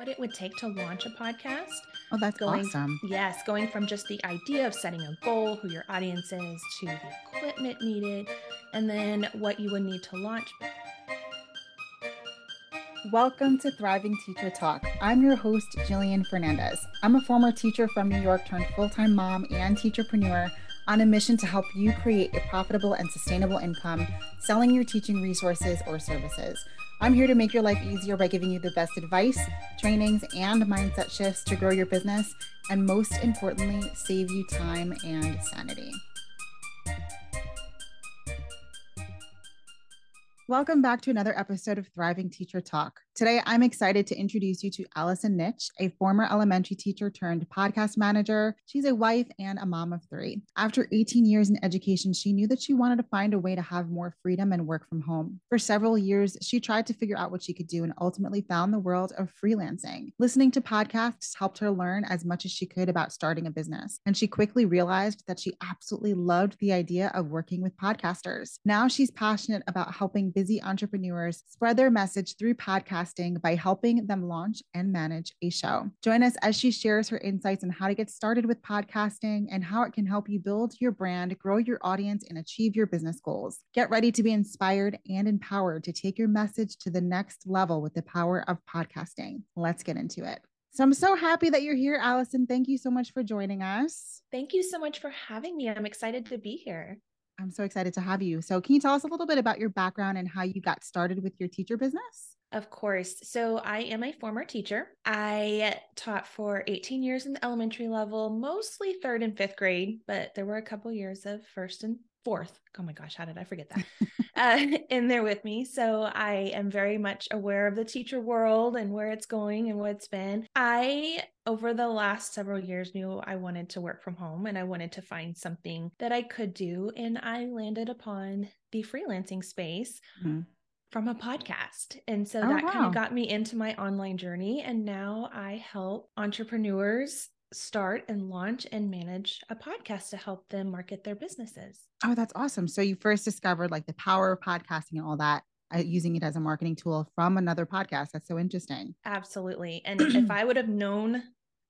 what it would take to launch a podcast. Oh, that's going, awesome. Yes, going from just the idea of setting a goal, who your audience is, to the equipment needed, and then what you would need to launch. Welcome to Thriving Teacher Talk. I'm your host, Jillian Fernandez. I'm a former teacher from New York turned full time mom and teacherpreneur on a mission to help you create a profitable and sustainable income selling your teaching resources or services. I'm here to make your life easier by giving you the best advice, trainings, and mindset shifts to grow your business, and most importantly, save you time and sanity. Welcome back to another episode of Thriving Teacher Talk. Today, I'm excited to introduce you to Allison Nitsch, a former elementary teacher turned podcast manager. She's a wife and a mom of three. After 18 years in education, she knew that she wanted to find a way to have more freedom and work from home. For several years, she tried to figure out what she could do and ultimately found the world of freelancing. Listening to podcasts helped her learn as much as she could about starting a business. And she quickly realized that she absolutely loved the idea of working with podcasters. Now she's passionate about helping busy entrepreneurs spread their message through podcasting by helping them launch and manage a show. Join us as she shares her insights on how to get started with podcasting and how it can help you build your brand, grow your audience, and achieve your business goals. Get ready to be inspired and empowered to take your message to the next level with the power of podcasting. Let's get into it. So I'm so happy that you're here, Allison. Thank you so much for joining us. Thank you so much for having me. I'm excited to be here. I'm so excited to have you. So, can you tell us a little bit about your background and how you got started with your teacher business? Of course. So, I am a former teacher. I taught for 18 years in the elementary level, mostly third and fifth grade, but there were a couple years of first and fourth. Oh my gosh, how did I forget that? uh, in there with me. So I am very much aware of the teacher world and where it's going and what it's been. I, over the last several years, knew I wanted to work from home and I wanted to find something that I could do. And I landed upon the freelancing space. Mm-hmm from a podcast. And so oh, that wow. kind of got me into my online journey. And now I help entrepreneurs start and launch and manage a podcast to help them market their businesses. Oh, that's awesome. So you first discovered like the power of podcasting and all that uh, using it as a marketing tool from another podcast. That's so interesting. Absolutely. And if I would have known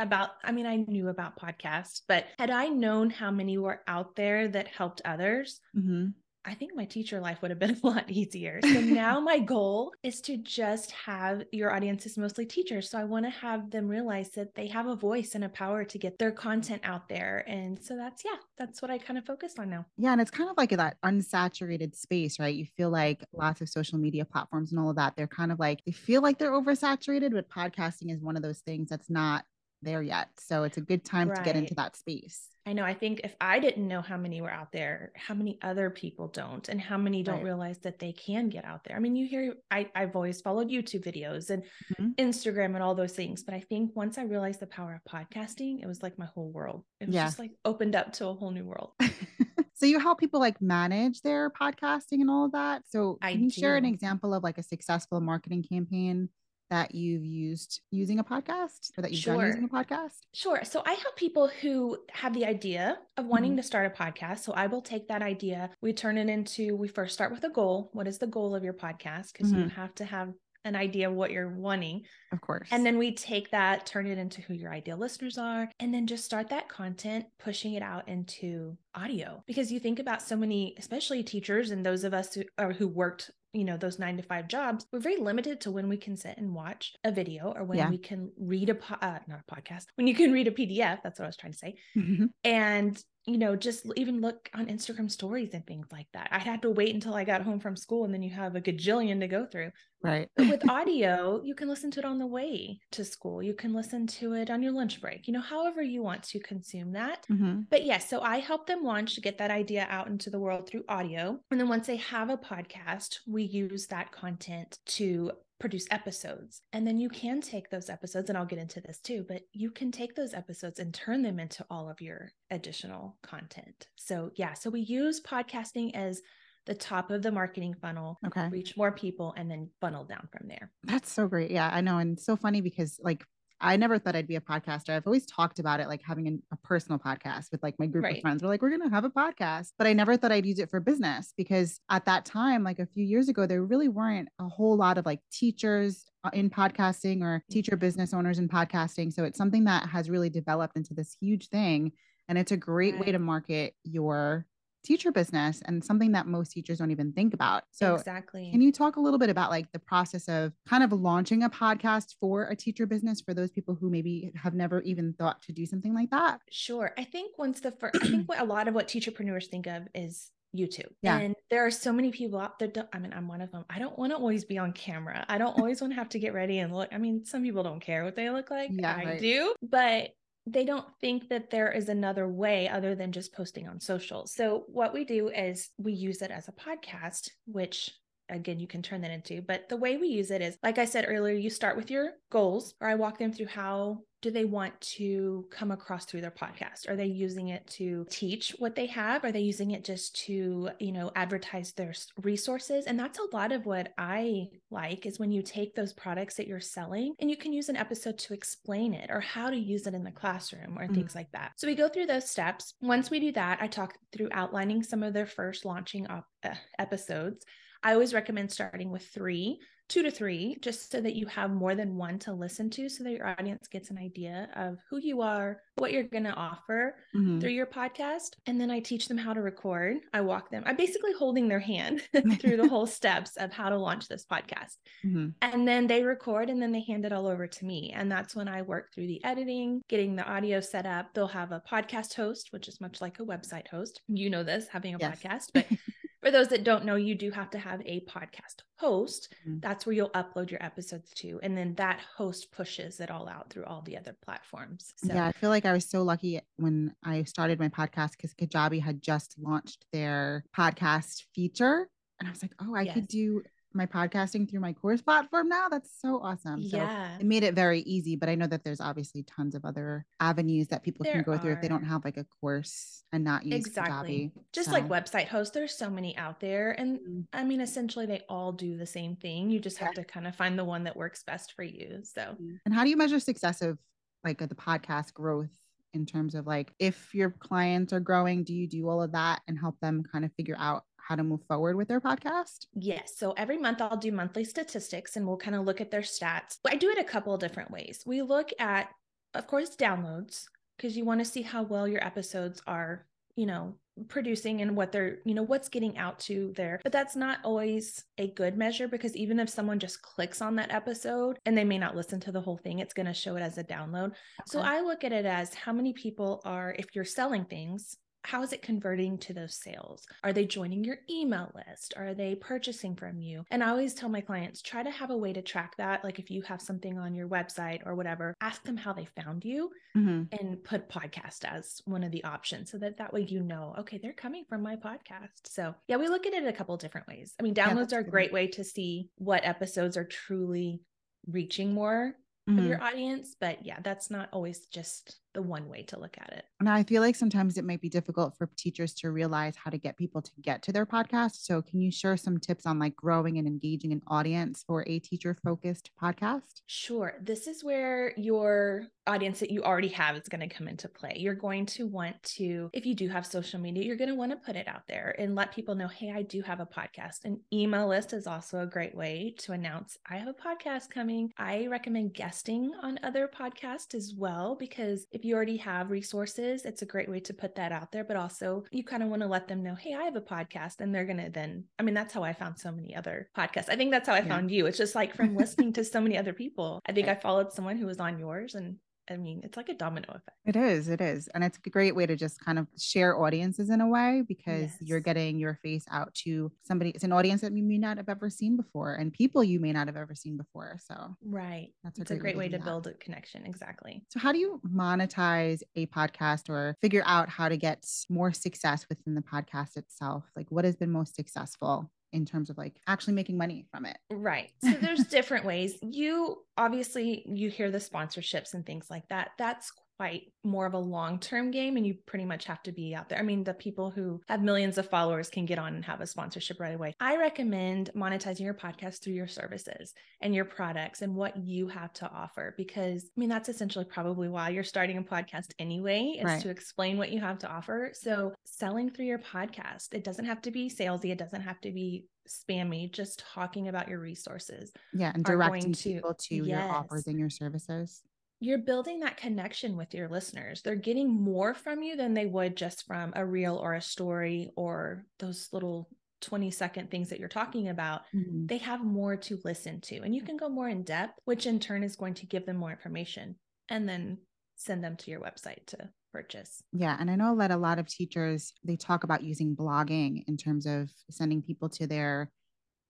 about I mean I knew about podcasts, but had I known how many were out there that helped others, mm-hmm. I think my teacher life would have been a lot easier. So now my goal is to just have your audience is mostly teachers. So I want to have them realize that they have a voice and a power to get their content out there. And so that's, yeah, that's what I kind of focused on now. Yeah. And it's kind of like that unsaturated space, right? You feel like lots of social media platforms and all of that, they're kind of like, they feel like they're oversaturated, but podcasting is one of those things that's not there yet. So it's a good time right. to get into that space. I know. I think if I didn't know how many were out there, how many other people don't, and how many don't right. realize that they can get out there. I mean, you hear, I, I've always followed YouTube videos and mm-hmm. Instagram and all those things. But I think once I realized the power of podcasting, it was like my whole world. It was yeah. just like opened up to a whole new world. so you help people like manage their podcasting and all of that. So can I you do. share an example of like a successful marketing campaign that you've used using a podcast or that you've sure. done using a podcast? Sure. So I help people who have the idea of wanting mm-hmm. to start a podcast. So I will take that idea, we turn it into, we first start with a goal. What is the goal of your podcast? Because mm-hmm. you have to have an idea of what you're wanting. Of course. And then we take that, turn it into who your ideal listeners are, and then just start that content, pushing it out into audio. Because you think about so many, especially teachers and those of us who, or who worked you know those nine to five jobs we're very limited to when we can sit and watch a video or when yeah. we can read a po- uh, not a podcast when you can read a pdf that's what i was trying to say mm-hmm. and you know, just even look on Instagram stories and things like that. I had to wait until I got home from school and then you have a gajillion to go through. Right. But with audio, you can listen to it on the way to school. You can listen to it on your lunch break, you know, however you want to consume that. Mm-hmm. But yes, yeah, so I help them launch to get that idea out into the world through audio. And then once they have a podcast, we use that content to produce episodes. And then you can take those episodes, and I'll get into this too, but you can take those episodes and turn them into all of your additional content. So, yeah, so we use podcasting as the top of the marketing funnel, okay. reach more people, and then funnel down from there. That's so great. Yeah, I know. And so funny because, like, I never thought I'd be a podcaster. I've always talked about it, like having a, a personal podcast with like my group right. of friends. We're like, we're going to have a podcast. But I never thought I'd use it for business because at that time, like a few years ago, there really weren't a whole lot of like teachers uh, in podcasting or teacher Mm-hmm. business owners in podcasting. So it's something that has really developed into this huge thing. And it's a great way to market your teacher business and something that most teachers don't even think about. So exactly. can you talk a little bit about like the process of kind of launching a podcast for a teacher business for those people who maybe have never even thought to do something like that? Sure. I think once the first, I think what a lot of what teacherpreneurs think of is YouTube. Yeah. And there are so many people out there. I mean, I'm one of them. I don't want to always be on camera. I don't always want to have to get ready and look. I mean, some people don't care what they look like. Yeah, I right. do, but they don't think that there is another way other than just posting on social. So what we do is we use it as a podcast, which again you can turn that into but the way we use it is like i said earlier you start with your goals or i walk them through how do they want to come across through their podcast? Are they using it to teach what they have? Are they using it just to you know advertise their resources? And that's a lot of what i like is when you take those products that you're selling and you can use an episode to explain it or how to use it in the classroom or Mhm. things like that. So we go through those steps. Once we do that i talk through outlining some of their first launching op- uh, episodes I always recommend starting with three, two to three, just so that you have more than one to listen to, so that your audience gets an idea of who you are, what you're going to offer Mhm. through your podcast. And then I teach them how to record. I walk them, I'm basically holding their hand through the whole steps of how to launch this podcast. Mhm. And then they record and then they hand it all over to me. And that's when I work through the editing, getting the audio set up. They'll have a podcast host, which is much like a website host. You know this, having a Yes. podcast. But for those that don't know, you do have to have a podcast host. Mhm. That's where you'll upload your episodes to. And then that host pushes it all out through all the other platforms. So Yeah, I feel like I was so lucky when I started my podcast because Kajabi had just launched their podcast feature. And I was like, oh, I could do my podcasting through my course platform now. That's so awesome. So yeah. it made it very easy, but I know that there's obviously tons of other avenues that people can There go through if they don't have like a course and not use Exactly. Kajabi. Just like website hosts, there's so many out there. And Mhm. I mean, essentially, they all do the same thing. You just have Yeah. to kind of find the one that works best for you. So, And how do you measure success of like the podcast growth in terms of like if your clients are growing, do you do all of that and help them kind of figure out how to move forward with their podcast? yes. So, every month I'll do monthly statistics and we'll kind of look at their stats. I do it a couple of different ways. We look at, of course, downloads, because you want to see how well your episodes are, you know, producing and what they're, you know, what's getting out to there. But that's not always a good measure because even if someone just clicks on that episode and they may not listen to the whole thing, it's going to show it as a download. So I look at it as how many people are, if you're selling things, how is it converting to those sales? Are they joining your email list? Are they purchasing from you? And I always tell my clients try to have a way to track that. Like if you have something on your website or whatever, ask them how they found you Mhm. and put podcast as one of the options so that that way you know, okay, they're coming from my podcast. So yeah, we look at it a couple of different ways. I mean, downloads that's are a great way to see what episodes are truly reaching more of Mhm. your audience. But yeah, that's not always just the one way to look at it. And I feel like sometimes it might be difficult for teachers to realize how to get people to get to their podcast. So, can you share some tips on like growing and engaging an audience for a teacher focused podcast? Sure. This is where your audience that you already have is going to come into play. You're going to want to, if you do have social media, you're going to want to put it out there and let people know, hey, I do have a podcast. An email list is also a great way to announce, I have a podcast coming. I recommend guesting on other podcasts as well, because if you already have resources, it's a great way to put that out there. But also, you kind of want to let them know, hey, I have a podcast. And they're going to then, I mean, that's how I found so many other podcasts. I think that's how I Yeah. found you. It's just like from listening to so many other people. I think. I followed someone who was on yours. And I mean, it's like a domino effect. It is, it is. And it's a great way to just kind of share audiences in a way because you're getting your face out to somebody, it's an audience that you may not have ever seen before and people you may not have ever seen before. So, Right. that's It's a great way do to that. build a connection. Exactly. So, how do you monetize a podcast or figure out how to get more success within the podcast itself? Like, what has been most successful in terms of like actually making money from it? Right. So there's different ways. You obviously you hear the sponsorships and things like that. That's quite more of a long-term game and you pretty much have to be out there. I mean, the people who have millions of followers can get on and have a sponsorship right away. I recommend monetizing your podcast through your services and your products and what you have to offer because I mean that's essentially probably why you're starting a podcast anyway is Right. to explain what you have to offer. So selling through your podcast, it doesn't have to be salesy, it doesn't have to be spammy just talking about your resources. Yeah. And directing to- people to your offers and your services. You're building that connection with your listeners. They're getting more from you than they would just from a reel or a story or those little 20 second things that you're talking about. Mhm. They have more to listen to, and you can go more in depth, which in turn is going to give them more information and then send them to your website to purchase. Yeah, and I know that a lot of teachers they talk about using blogging in terms of sending people to their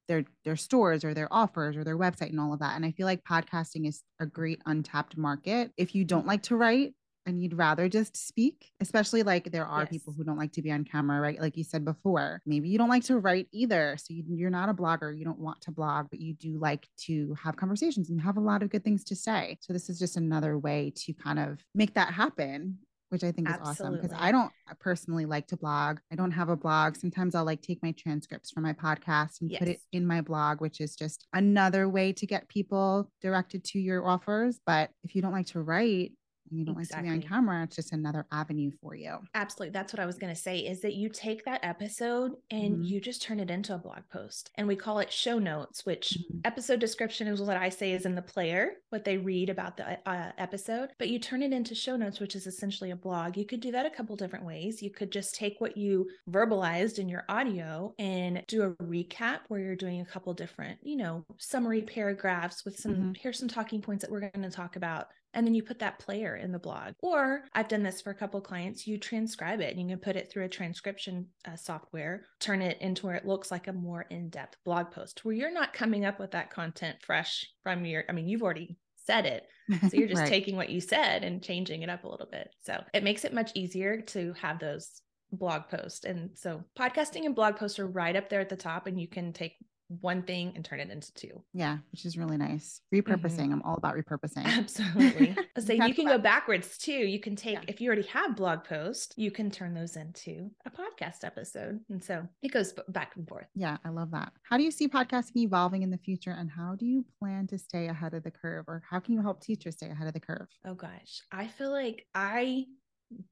their their stores or their offers or their website and all of that. And I feel like podcasting is a great untapped market. If you don't like to write and you'd rather just speak, especially like there are people who don't like to be on camera, right? Like you said before, maybe you don't like to write either. So you, you're not a blogger, you don't want to blog, but you do like to have conversations and have a lot of good things to say. So this is just another way to kind of make that happen which I think is awesome because I don't personally like to blog. I don't have a blog. Sometimes I'll like take my transcripts from my podcast and put it in my blog, which is just another way to get people directed to your offers. But if you don't like to write you don't like to be on camera, it's just another avenue for you. Absolutely. That's what I was going to say is that you take that episode and Mhm. you just turn it into a blog post. And we call it show notes, which Mhm. episode description is what I say is in the player, what they read about the uh, episode. But you turn it into show notes, which is essentially a blog. You could do that a couple different ways. You could just take what you verbalized in your audio and do a recap where you're doing a couple different, you know, summary paragraphs with some, Mhm. here's some talking points that we're going to talk about and then you put that player in the blog. Or I've done this for a couple clients. You transcribe it and you can put it through a transcription uh, software, turn it into where it looks like a more in depth blog post where you're not coming up with that content fresh from your, I mean, you've already said it. So you're just Right. taking what you said and changing it up a little bit. So it makes it much easier to have those blog posts. And so podcasting and blog posts are right up there at the top, and you can take one thing and turn it into two. yeah, which is really nice. Mm-hmm. Repurposing. I'm all about repurposing. Absolutely. Say you can go backwards too. You can take Yeah. if you already have blog posts, you can turn those into a podcast episode. And so it goes back and forth. Yeah, I love that. How do you see podcasting evolving in the future and how do you plan to stay ahead of the curve or how can you help teachers stay ahead of the curve? Oh gosh. I feel like I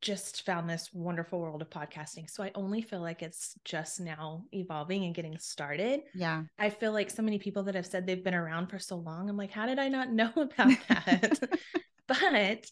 just found this wonderful world of podcasting. So I only feel like it's just now evolving and getting started. Yeah. I feel like so many people that have said they've been around for so long. I'm like, how did I not know about that? but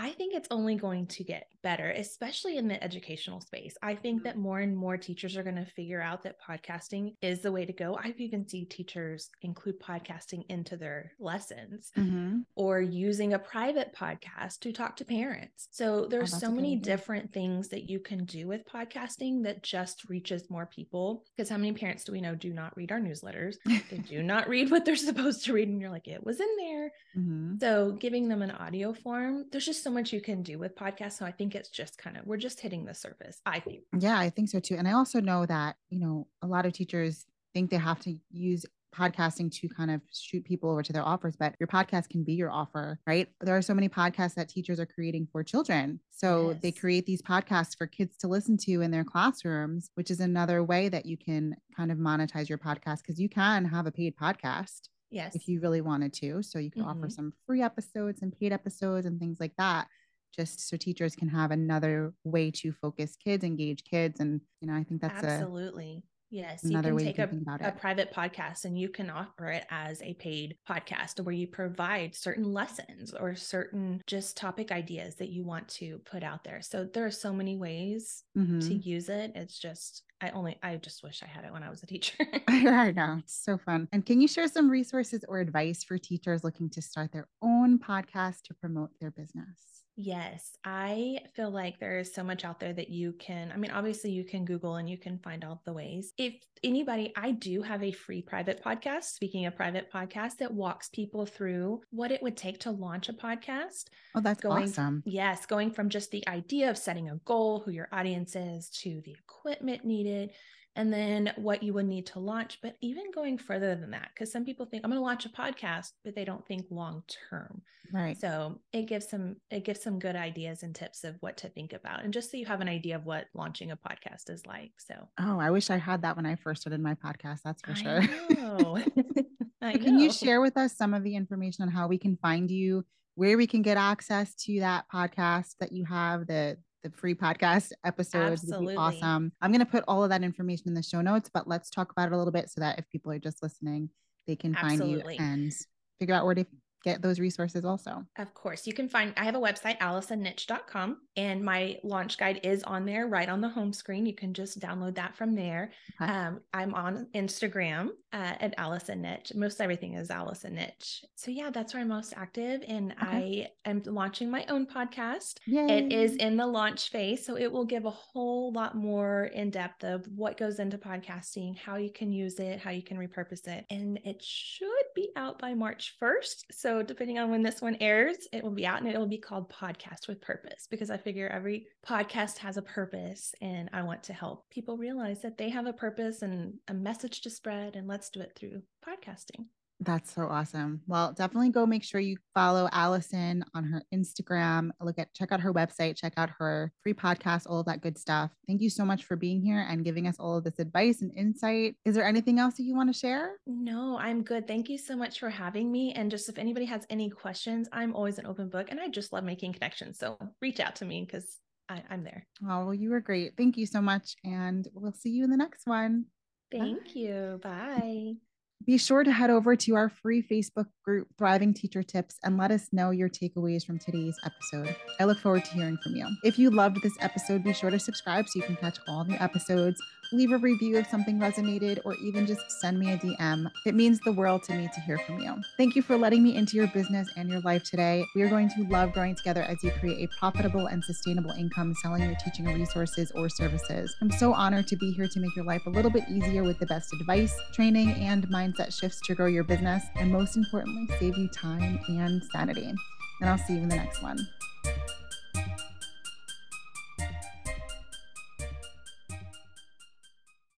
I think it's only going to get better, especially in the educational space. I think Mhm. that more and more teachers are going to figure out that podcasting is the way to go. I've even seen teachers include podcasting into their lessons Mhm. or using a private podcast to talk to parents. So there's Oh, so many idea. different things that you can do with podcasting that just reaches more people. Because how many parents do we know do not read our newsletters? They do not read what they're supposed to read. And you're like, it was in there. Mhm. So giving them an audio form, there's just so much you can do with podcasts. So I think it's just kind of, we're just hitting the surface, I think. Yeah, I think so too. And I also know that, you know, a lot of teachers think they have to use podcasting to kind of shoot people over to their offers, but your podcast can be your offer, right? There are so many podcasts that teachers are creating for children. So they create these podcasts for kids to listen to in their classrooms, which is another way that you can kind of monetize your podcast because you can have a paid podcast Yes. if you really wanted to. So you can offer Mhm. some free episodes and paid episodes and things like that, just so teachers can have another way to focus kids, engage kids. And, you know, I think that's a, Absolutely. Yes. another you way can you take can a, a private podcast and you can offer it as a paid podcast where you provide certain lessons or certain just topic ideas that you want to put out there. So there are so many ways to Mhm. use it. It's just, I only, I just wish I had it when I was a teacher. I know it's so fun. And can you share some resources or advice for teachers looking to start their own podcast to promote their business? Yes, I feel like there is so much out there that you can. I mean, obviously, you can Google and you can find all the ways. If anybody, I do have a free private podcast. Speaking of private podcast, that walks people through what it would take to launch a podcast. Oh, that's Going- awesome. Yes, going from just the idea of setting a goal, who your audience is, to the equipment needed, and then what you would need to launch. But even going further than that, because some people think I'm going to launch a podcast, but they don't think long term. Right. So it gives some it gives some good ideas and tips of what to think about, and just so you have an idea of what launching a podcast is like. So Oh, I wish I had that when I first started my podcast. That's for sure. know. I So Can you share with us some of the information on how we can find you, where we can get access to that podcast that you have, the the free podcast episodes would be awesome. I'm going to put all of that information in the show notes, but let's talk about it a little bit so that if people are just listening, they can Absolutely. find you and figure out where to get those resources also. Of course, you can find, I have a website, allisonnitsch.com, and my launch guide is on there right on the home screen. You can just download that from there. Okay. Um, I'm on Instagram uh, at Allison Nitsch. Most everything is Allison Nitsch. So, yeah, that's where I'm most active. And I am launching my own podcast. It is in the launch phase, so it will give a whole lot more in depth of what goes into podcasting, how you can use it, how you can repurpose it. And it should be out by March 1st. So, depending on when this one airs, it will be out and it will be called Podcast with Purpose because I figure every podcast has a purpose and I want to help people realize that they have a purpose and a message to spread. And let's do it through podcasting. That's so awesome. Well, definitely go make sure you follow Allison on her Instagram. Look at check out her website, check out her free podcast, all of that good stuff. Thank you so much for being here and giving us all of this advice and insight. Is there anything else that you want to share? No, I'm good. Thank you so much for having me. And just if anybody has any questions, I'm always an open book and I just love making connections. So reach out to me because I'm there. Oh, well, you were great. Thank you so much. And we'll see you in the next one. Thank Bye. you. Bye. Be sure to head over to our free Facebook group, Thriving Teacher Tips, and let us know your takeaways from today's episode. I look forward to hearing from you. If you loved this episode, be sure to subscribe so you can catch all new episodes. Leave a review if something resonated, or even just send me a DM. It means the world to me to hear from you. Thank you for letting me into your business and your life today. We are going to love growing together as you create a profitable and sustainable income selling your teaching resources or services. I'm so honored to be here to make your life a little bit easier with the best advice, training, and mindset shifts to grow your business, and most importantly, save you time and sanity. And I'll see you in the next one.